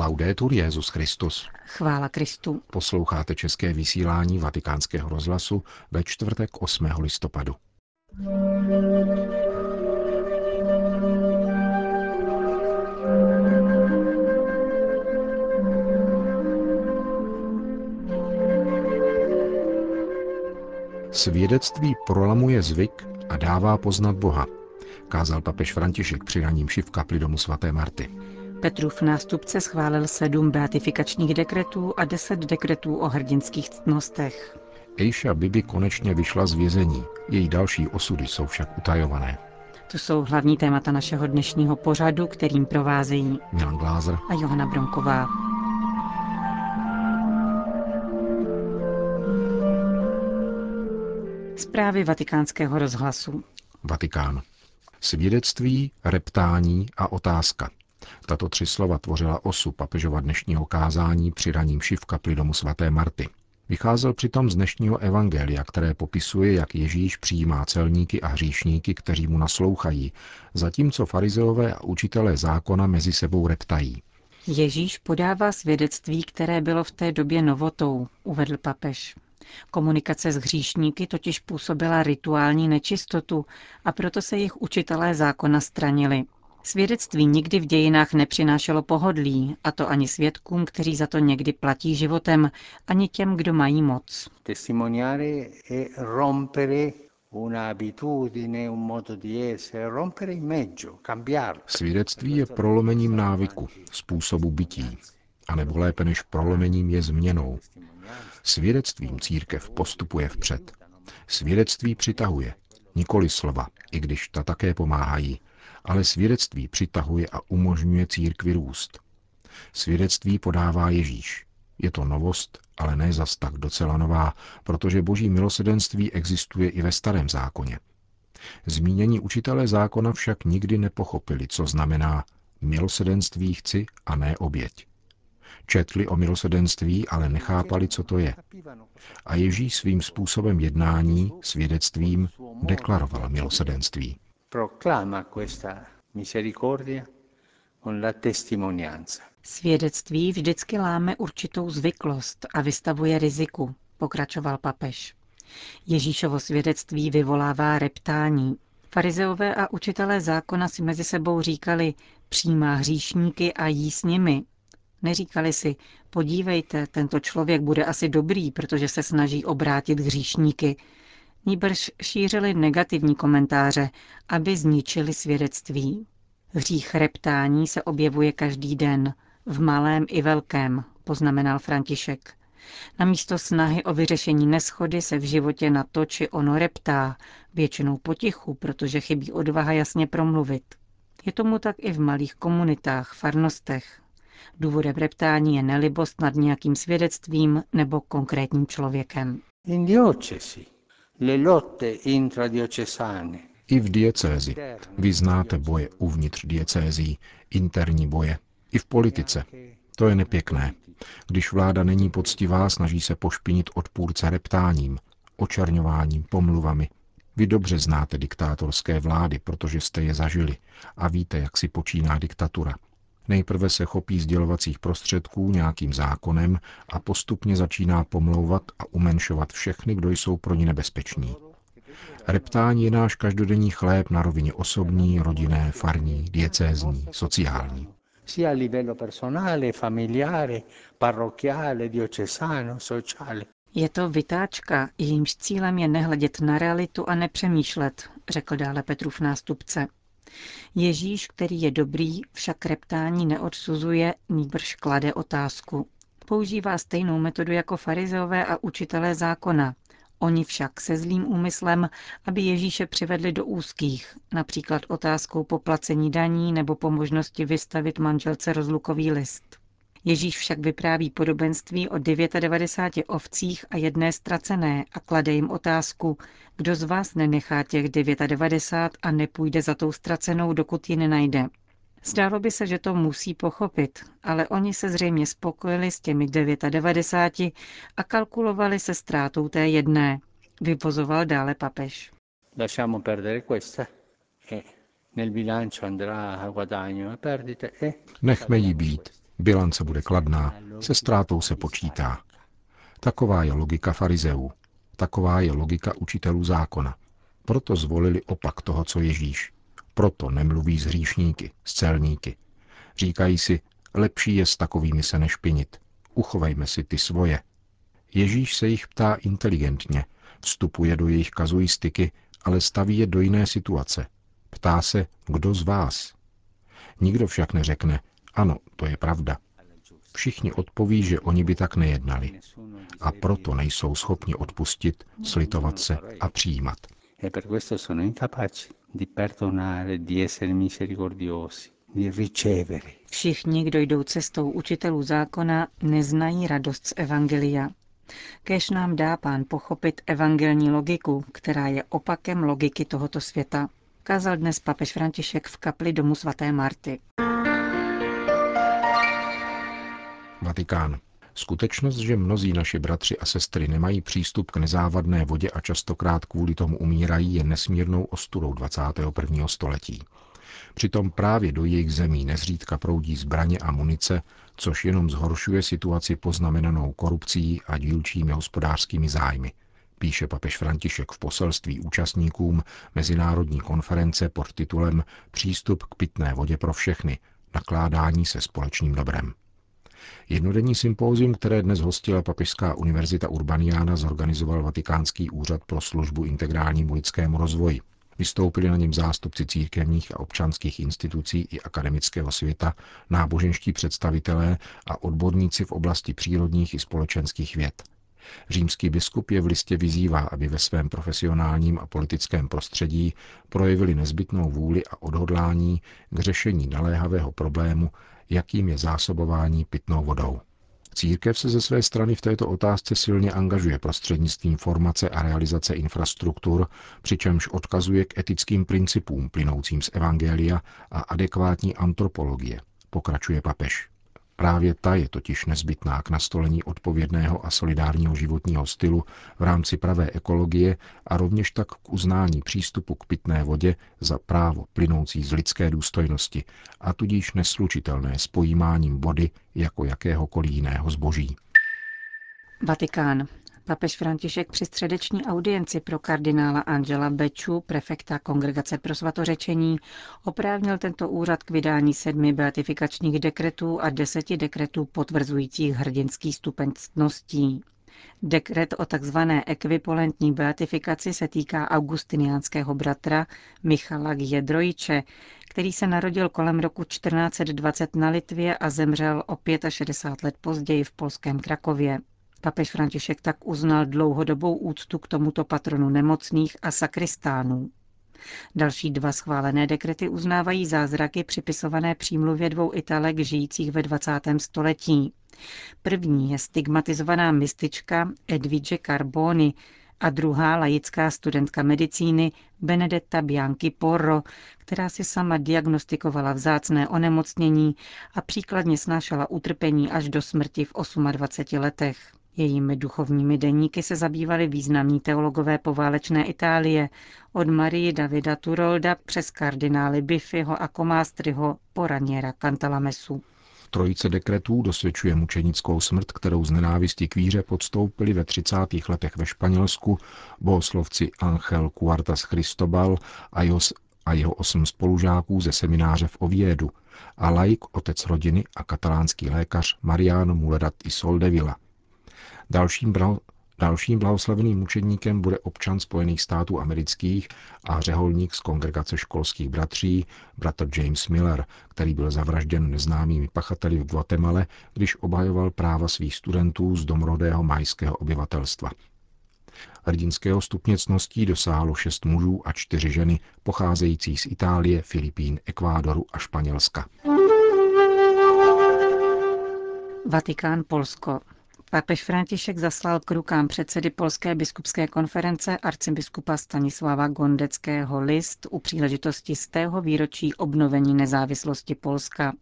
Laudetur Jezus Christus. Chvála Kristu. Posloucháte české vysílání Vatikánského rozhlasu ve čtvrtek 8. listopadu. Svědectví prolamuje zvyk a dává poznat Boha, kázal papež František při raním v kapli domu svaté Marty. Petrův nástupce schválil sedm beatifikačních dekretů a deset dekretů o hrdinských ctnostech. Ejša Bibi konečně vyšla z vězení, její další osudy jsou však utajované. To jsou hlavní témata našeho dnešního pořadu, kterým provázejí Milan Glázer a Johana Bronková. Zprávy vatikánského rozhlasu. Vatikán. Svědectví, reptání a otázka. Tato tři slova tvořila osu papežova dnešního kázání při raním v kapli domu svaté Marty. Vycházel přitom z dnešního evangelia, které popisuje, jak Ježíš přijímá celníky a hříšníky, kteří mu naslouchají, zatímco farizeové a učitelé zákona mezi sebou reptají. Ježíš podává svědectví, které bylo v té době novotou, uvedl papež. Komunikace s hříšníky totiž působila rituální nečistotu a proto se jich učitelé zákona stranili. Svědectví nikdy v dějinách nepřinášelo pohodlí, a to ani svědkům, kteří za to někdy platí životem, ani těm, kdo mají moc. Svědectví je prolomením návyku, způsobu bytí, a nebo lépe než prolomením je změnou. Svědectvím církev postupuje vpřed. Svědectví přitahuje, nikoli slova, i když ta také pomáhají, ale svědectví přitahuje a umožňuje církvi růst. Svědectví podává Ježíš. Je to novost, ale ne zas tak docela nová, protože boží milosedenství existuje i ve starém zákoně. Zmínění učitelé zákona však nikdy nepochopili, co znamená milosedenství chci a ne oběť. Četli o milosedenství, ale nechápali, co to je. A Ježíš svým způsobem jednání, svědectvím, deklaroval milosedenství questa misericordia con la testimonianza. Svědectví vždycky láme určitou zvyklost a vystavuje riziku, pokračoval papež. Ježíšovo svědectví vyvolává reptání. Farizeové a učitelé zákona si mezi sebou říkali, přijímá hříšníky a jí s nimi. Neříkali si, podívejte, tento člověk bude asi dobrý, protože se snaží obrátit hříšníky, níbrž šířili negativní komentáře, aby zničili svědectví. Hřích reptání se objevuje každý den, v malém i velkém, poznamenal František. Namísto snahy o vyřešení neschody se v životě na to či ono reptá, většinou potichu, protože chybí odvaha jasně promluvit. Je tomu tak i v malých komunitách, farnostech. Důvodem reptání je nelibost nad nějakým svědectvím nebo konkrétním člověkem. Le lotte intradiocesane. I v diecézi. Vy znáte boje uvnitř diecézí, interní boje. I v politice. To je nepěkné. Když vláda není poctivá, snaží se pošpinit odpůrce reptáním, očarňováním, pomluvami. Vy dobře znáte diktátorské vlády, protože jste je zažili a víte, jak si počíná diktatura. Nejprve se chopí sdělovacích prostředků nějakým zákonem a postupně začíná pomlouvat a umenšovat všechny, kdo jsou pro ní nebezpeční. Reptání je náš každodenní chléb na rovině osobní, rodinné, farní, diecézní, sociální. Sia a livello personale, familiare, parrocchiale, diocesano, sociale. Je to vytáčka, jejímž cílem je nehledět na realitu a nepřemýšlet, řekl dále Petrův nástupce. Ježíš, který je dobrý, však reptání neodsuzuje, nýbrž klade otázku. Používá stejnou metodu jako farizeové a učitelé zákona. Oni však se zlým úmyslem, aby Ježíše přivedli do úzkých, například otázkou poplacení daní nebo po možnosti vystavit manželce rozlukový list. Ježíš však vypráví podobenství o 99 ovcích a jedné ztracené a klade jim otázku, kdo z vás nenechá těch 99 a nepůjde za tou ztracenou, dokud ji nenajde. Zdálo by se, že to musí pochopit, ale oni se zřejmě spokojili s těmi 99 a kalkulovali se ztrátou té jedné. Vypozoval dále papež. Lasciamo perdere questa. Nel bilancio andrà a guadagno e perdite. E... Nechme jí být Bilance bude kladná, se ztrátou se počítá. Taková je logika farizeů. Taková je logika učitelů zákona. Proto zvolili opak toho, co Ježíš. Proto nemluví s hříšníky, s celníky. Říkají si, lepší je s takovými se nešpinit. Uchovejme si ty svoje. Ježíš se jich ptá inteligentně, vstupuje do jejich kazuistiky, ale staví je do jiné situace. Ptá se, kdo z vás? Nikdo však neřekne, ano, to je pravda. Všichni odpoví, že oni by tak nejednali. A proto nejsou schopni odpustit, slitovat se a přijímat. E Všichni, kdo jdou cestou učitelů zákona, neznají radost z Evangelia. Kež nám dá pán pochopit evangelní logiku, která je opakem logiky tohoto světa, kázal dnes papež František v kapli domu svaté Marty. Vatikán. Skutečnost, že mnozí naši bratři a sestry nemají přístup k nezávadné vodě a častokrát kvůli tomu umírají, je nesmírnou ostudou 21. století. Přitom právě do jejich zemí nezřídka proudí zbraně a munice, což jenom zhoršuje situaci poznamenanou korupcí a dílčími hospodářskými zájmy, píše papež František v poselství účastníkům Mezinárodní konference pod titulem Přístup k pitné vodě pro všechny, nakládání se společným dobrem. Jednodenní sympózium, které dnes hostila Papežská univerzita Urbaniana, zorganizoval Vatikánský úřad pro službu integrálnímu lidskému rozvoji. Vystoupili na něm zástupci církevních a občanských institucí i akademického světa, náboženští představitelé a odborníci v oblasti přírodních i společenských věd. Římský biskup je v listě vyzývá, aby ve svém profesionálním a politickém prostředí projevili nezbytnou vůli a odhodlání k řešení naléhavého problému, jakým je zásobování pitnou vodou. Církev se ze své strany v této otázce silně angažuje prostřednictvím formace a realizace infrastruktur, přičemž odkazuje k etickým principům plynoucím z Evangelia a adekvátní antropologie, pokračuje papež. Právě ta je totiž nezbytná k nastolení odpovědného a solidárního životního stylu v rámci pravé ekologie a rovněž tak k uznání přístupu k pitné vodě za právo plynoucí z lidské důstojnosti a tudíž neslučitelné s pojímáním vody jako jakéhokoliv jiného zboží. Vatikán. Papež František při středeční audienci pro kardinála Angela Beču, prefekta Kongregace pro svatořečení, oprávnil tento úřad k vydání sedmi beatifikačních dekretů a deseti dekretů potvrzujících hrdinský stupeň ctností. Dekret o tzv. ekvipolentní beatifikaci se týká augustiniánského bratra Michala Gjedrojiče, který se narodil kolem roku 1420 na Litvě a zemřel o 65 let později v polském Krakově. Papež František tak uznal dlouhodobou úctu k tomuto patronu nemocných a sakristánů. Další dva schválené dekrety uznávají zázraky připisované přímluvě dvou Italek žijících ve 20. století. První je stigmatizovaná mistička Edvige Carboni a druhá laická studentka medicíny Benedetta Bianchi Porro, která si sama diagnostikovala vzácné onemocnění a příkladně snášela utrpení až do smrti v 28 letech. Jejími duchovními denníky se zabývali významní teologové poválečné Itálie, od Marii Davida Turolda přes kardinály Biffiho a Komástryho po Raniera Cantalamesu. Trojice dekretů dosvědčuje mučenickou smrt, kterou z nenávisti k víře podstoupili ve 30. letech ve Španělsku bohoslovci Angel Cuartas Cristobal a jeho, a jeho osm spolužáků ze semináře v Oviedu a laik, otec rodiny a katalánský lékař Mariano Muledat i Soldevila – Dalším, bral, dalším blahoslaveným mučedníkem bude občan Spojených států amerických a řeholník z kongregace školských bratří, bratr James Miller, který byl zavražděn neznámými pachateli v Guatemala, když obhajoval práva svých studentů z domorodého majského obyvatelstva. Hrdinského stupně cností dosáhlo šest mužů a čtyři ženy, pocházejících z Itálie, Filipín, Ekvádoru a Španělska. Vatikán Polsko. Papež František zaslal k rukám předsedy Polské biskupské konference arcibiskupa Stanislava Gondeckého list u příležitosti z tého výročí obnovení nezávislosti Polska.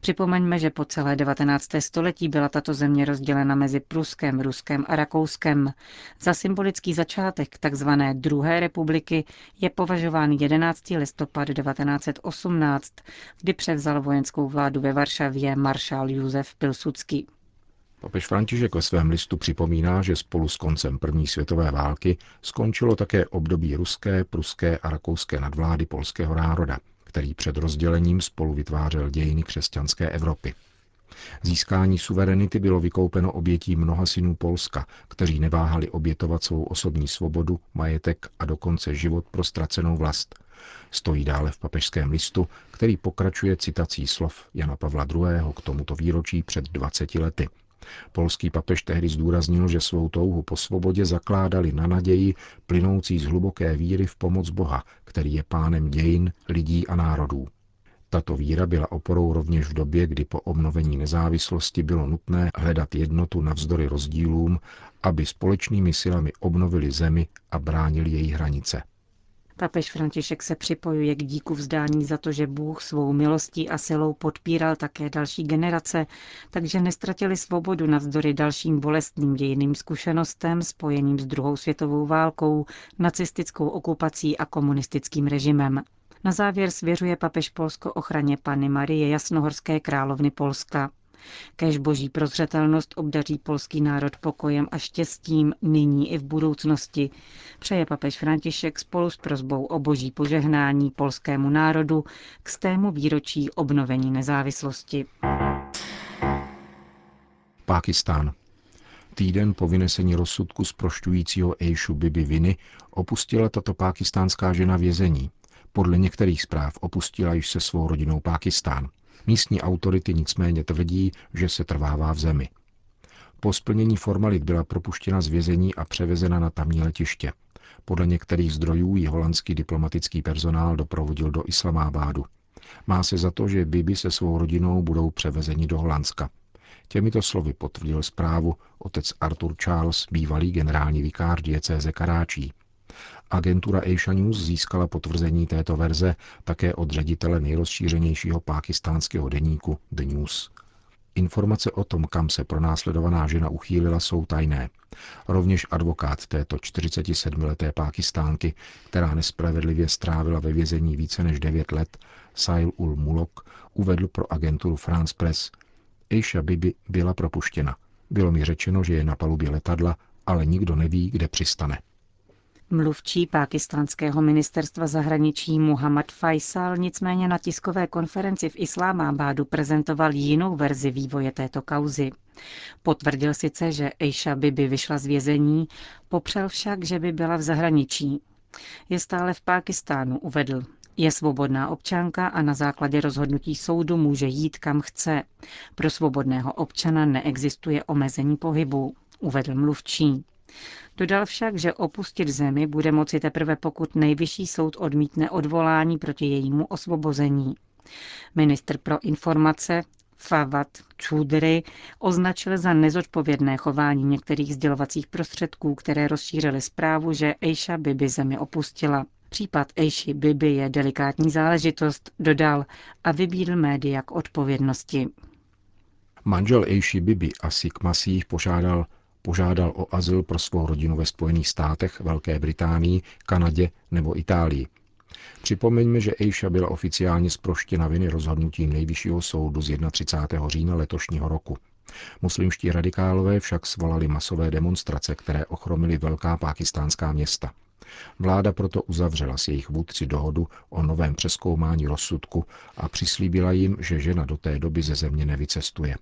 Připomeňme, že po celé 19. století byla tato země rozdělena mezi Pruskem, Ruskem a Rakouskem. Za symbolický začátek tzv. druhé republiky je považován 11. listopad 1918, kdy převzal vojenskou vládu ve Varšavě maršál Josef Pilsudský. Papež František ve svém listu připomíná, že spolu s koncem první světové války skončilo také období ruské, pruské a rakouské nadvlády polského národa, který před rozdělením spolu vytvářel dějiny křesťanské Evropy. Získání suverenity bylo vykoupeno obětí mnoha synů Polska, kteří neváhali obětovat svou osobní svobodu, majetek a dokonce život pro ztracenou vlast. Stojí dále v papežském listu, který pokračuje citací slov Jana Pavla II. k tomuto výročí před 20 lety – Polský papež tehdy zdůraznil, že svou touhu po svobodě zakládali na naději plynoucí z hluboké víry v pomoc Boha, který je pánem dějin, lidí a národů. Tato víra byla oporou rovněž v době, kdy po obnovení nezávislosti bylo nutné hledat jednotu navzdory rozdílům, aby společnými silami obnovili zemi a bránili její hranice. Papež František se připojuje k díku vzdání za to, že Bůh svou milostí a silou podpíral také další generace, takže nestratili svobodu navzdory dalším bolestným dějiným zkušenostem spojeným s druhou světovou válkou, nacistickou okupací a komunistickým režimem. Na závěr svěřuje papež Polsko ochraně Panny Marie Jasnohorské královny Polska. Kež boží prozřetelnost obdaří polský národ pokojem a štěstím nyní i v budoucnosti, přeje papež František spolu s prozbou o boží požehnání polskému národu k stému výročí obnovení nezávislosti. Pákistán. Týden po vynesení rozsudku zprošťujícího Ejšu Bibi Viny opustila tato pákistánská žena vězení. Podle některých zpráv opustila již se svou rodinou Pákistán. Místní autority nicméně tvrdí, že se trvává v zemi. Po splnění formalit byla propuštěna z vězení a převezena na tamní letiště. Podle některých zdrojů ji holandský diplomatický personál doprovodil do Islamábádu. Má se za to, že Bibi se svou rodinou budou převezeni do Holandska. Těmito slovy potvrdil zprávu otec Arthur Charles, bývalý generální vikář diecéze Karáčí. Agentura Asia News získala potvrzení této verze také od ředitele nejrozšířenějšího pákistánského deníku The News. Informace o tom, kam se pronásledovaná žena uchýlila, jsou tajné. Rovněž advokát této 47-leté pákistánky, která nespravedlivě strávila ve vězení více než 9 let, Sail ul Mulok, uvedl pro agenturu France Press. Aisha Bibi byla propuštěna. Bylo mi řečeno, že je na palubě letadla, ale nikdo neví, kde přistane. Mluvčí pákistánského ministerstva zahraničí Muhammad Faisal nicméně na tiskové konferenci v Islámábádu prezentoval jinou verzi vývoje této kauzy. Potvrdil sice, že Aisha Bibi vyšla z vězení, popřel však, že by byla v zahraničí. Je stále v Pákistánu, uvedl. Je svobodná občanka a na základě rozhodnutí soudu může jít kam chce. Pro svobodného občana neexistuje omezení pohybu, uvedl mluvčí. Dodal však, že opustit zemi bude moci teprve pokud nejvyšší soud odmítne odvolání proti jejímu osvobození. Ministr pro informace Fawad Čudry označil za nezodpovědné chování některých sdělovacích prostředků, které rozšířily zprávu, že Aisha Bibi zemi opustila. Případ Eishi Bibi je delikátní záležitost, dodal a vybídl média k odpovědnosti. Manžel Eishi Bibi Asik Masih požádal požádal o azyl pro svou rodinu ve Spojených státech, Velké Británii, Kanadě nebo Itálii. Připomeňme, že Aisha byla oficiálně zproštěna viny rozhodnutím Nejvyššího soudu z 31. října letošního roku. Muslimští radikálové však svolali masové demonstrace, které ochromily velká pákistánská města. Vláda proto uzavřela s jejich vůdci dohodu o novém přeskoumání rozsudku a přislíbila jim, že žena do té doby ze země nevycestuje.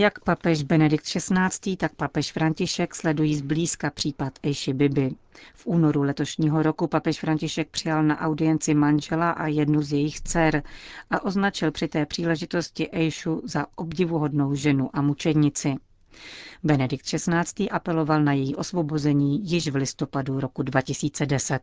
Jak papež Benedikt XVI., tak papež František sledují zblízka případ Eiši Bibi. V únoru letošního roku papež František přijal na audienci manžela a jednu z jejich dcer a označil při té příležitosti Eišu za obdivuhodnou ženu a mučednici. Benedikt XVI. apeloval na její osvobození již v listopadu roku 2010.